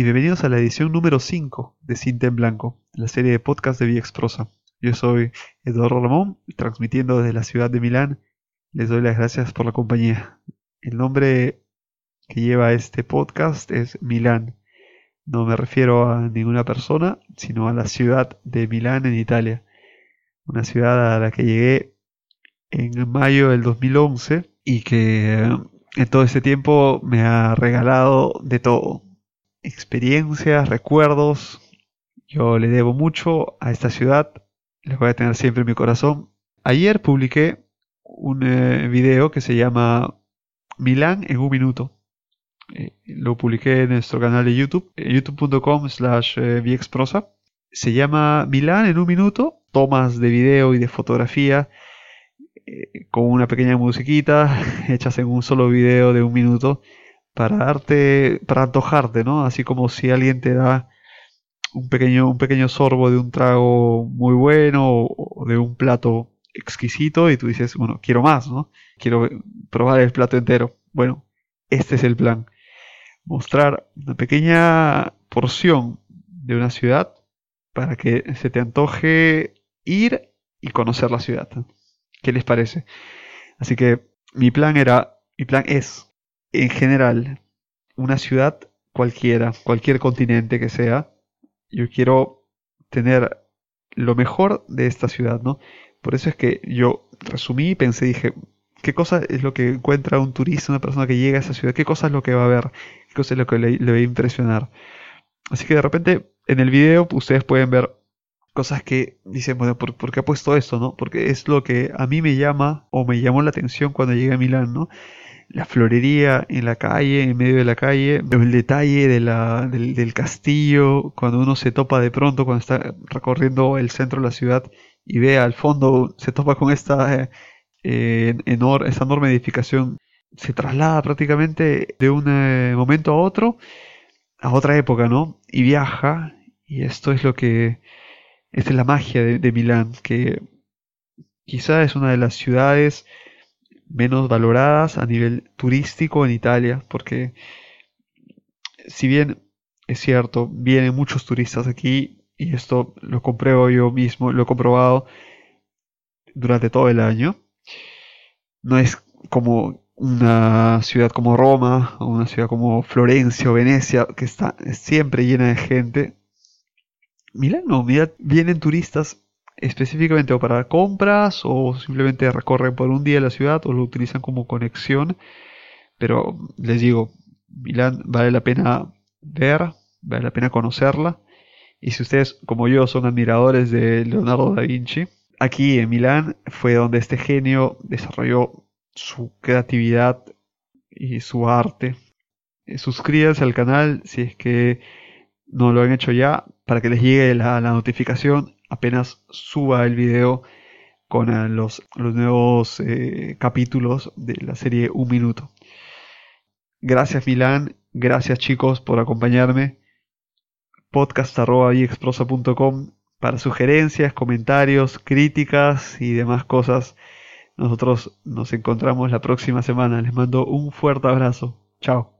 y bienvenidos a la edición número 5 de Cinta en Blanco, la serie de podcast de Viexprosa. Yo soy Eduardo Ramón, transmitiendo desde la ciudad de Milán. Les doy las gracias por la compañía. El nombre que lleva este podcast es Milán. No me refiero a ninguna persona, sino a la ciudad de Milán en Italia. Una ciudad a la que llegué en mayo del 2011 y que en todo ese tiempo me ha regalado de todo experiencias, recuerdos. Yo le debo mucho a esta ciudad, les voy a tener siempre en mi corazón. Ayer publiqué un eh, video que se llama Milán en un minuto. Eh, lo publiqué en nuestro canal de YouTube, eh, youtube.com slash viexprosa. Se llama Milán en un minuto, tomas de video y de fotografía con una pequeña musiquita hechas en un solo video de un minuto para darte, para antojarte, ¿no? Así como si alguien te da un pequeño, un pequeño sorbo de un trago muy bueno o, de un plato exquisito y tú dices, bueno, quiero más, ¿no? Quiero probar el plato entero. Bueno, este es el plan. Mostrar una pequeña porción de una ciudad para que se te antoje ir y conocer la ciudad. ¿Qué les parece? Así que mi plan era, mi plan es en general, una ciudad cualquiera, cualquier continente que sea, yo quiero tener lo mejor de esta ciudad, ¿no? Por eso es que yo resumí y pensé, dije, ¿qué cosa es lo que encuentra un turista, una persona que llega a esa ciudad? ¿Qué cosa es lo que va a ver? ¿Qué cosa es lo que le, va a impresionar? Así que de repente en el video ustedes pueden ver cosas que dicen, bueno, ¿por, ¿por, qué ha puesto esto, no? Porque es lo que a mí me llama o me llamó la atención cuando llegué a Milán, ¿no? La florería en la calle, en medio de la calle, el detalle de la, del, castillo, cuando uno se topa de pronto, cuando está recorriendo el centro de la ciudad y ve al fondo, se topa con esta, eh, esta enorme edificación, se traslada prácticamente de un eh, momento a otro, a otra época, ¿no? Y viaja, y esto es lo que, esta es la magia de, de Milán, que quizá es una de las ciudades menos valoradas a nivel turístico en Italia, porque si bien es cierto, vienen muchos turistas aquí, y esto lo compruebo yo mismo, lo he comprobado durante todo el año, no es como una ciudad como Roma, o una ciudad como Florencia o Venecia, que está siempre llena de gente. Milán no, vienen turistas específicamente o para compras o simplemente recorren por un día la ciudad o lo utilizan como conexión. Pero les digo, Milán vale la pena ver, vale la pena conocerla. Y si ustedes, como yo, son admiradores de Leonardo da Vinci, aquí en Milán fue donde este genio desarrolló su creatividad y su arte. Suscríbanse al canal si es que no lo han hecho ya para que les llegue la notificación apenas suba el video con los, los nuevos eh, capítulos de la serie Un Minuto. Gracias Milán, gracias chicos por acompañarme. podcast.viexprosa.com para sugerencias, comentarios, críticas y demás cosas. Nosotros nos encontramos la próxima semana. Les mando un fuerte abrazo. Chao.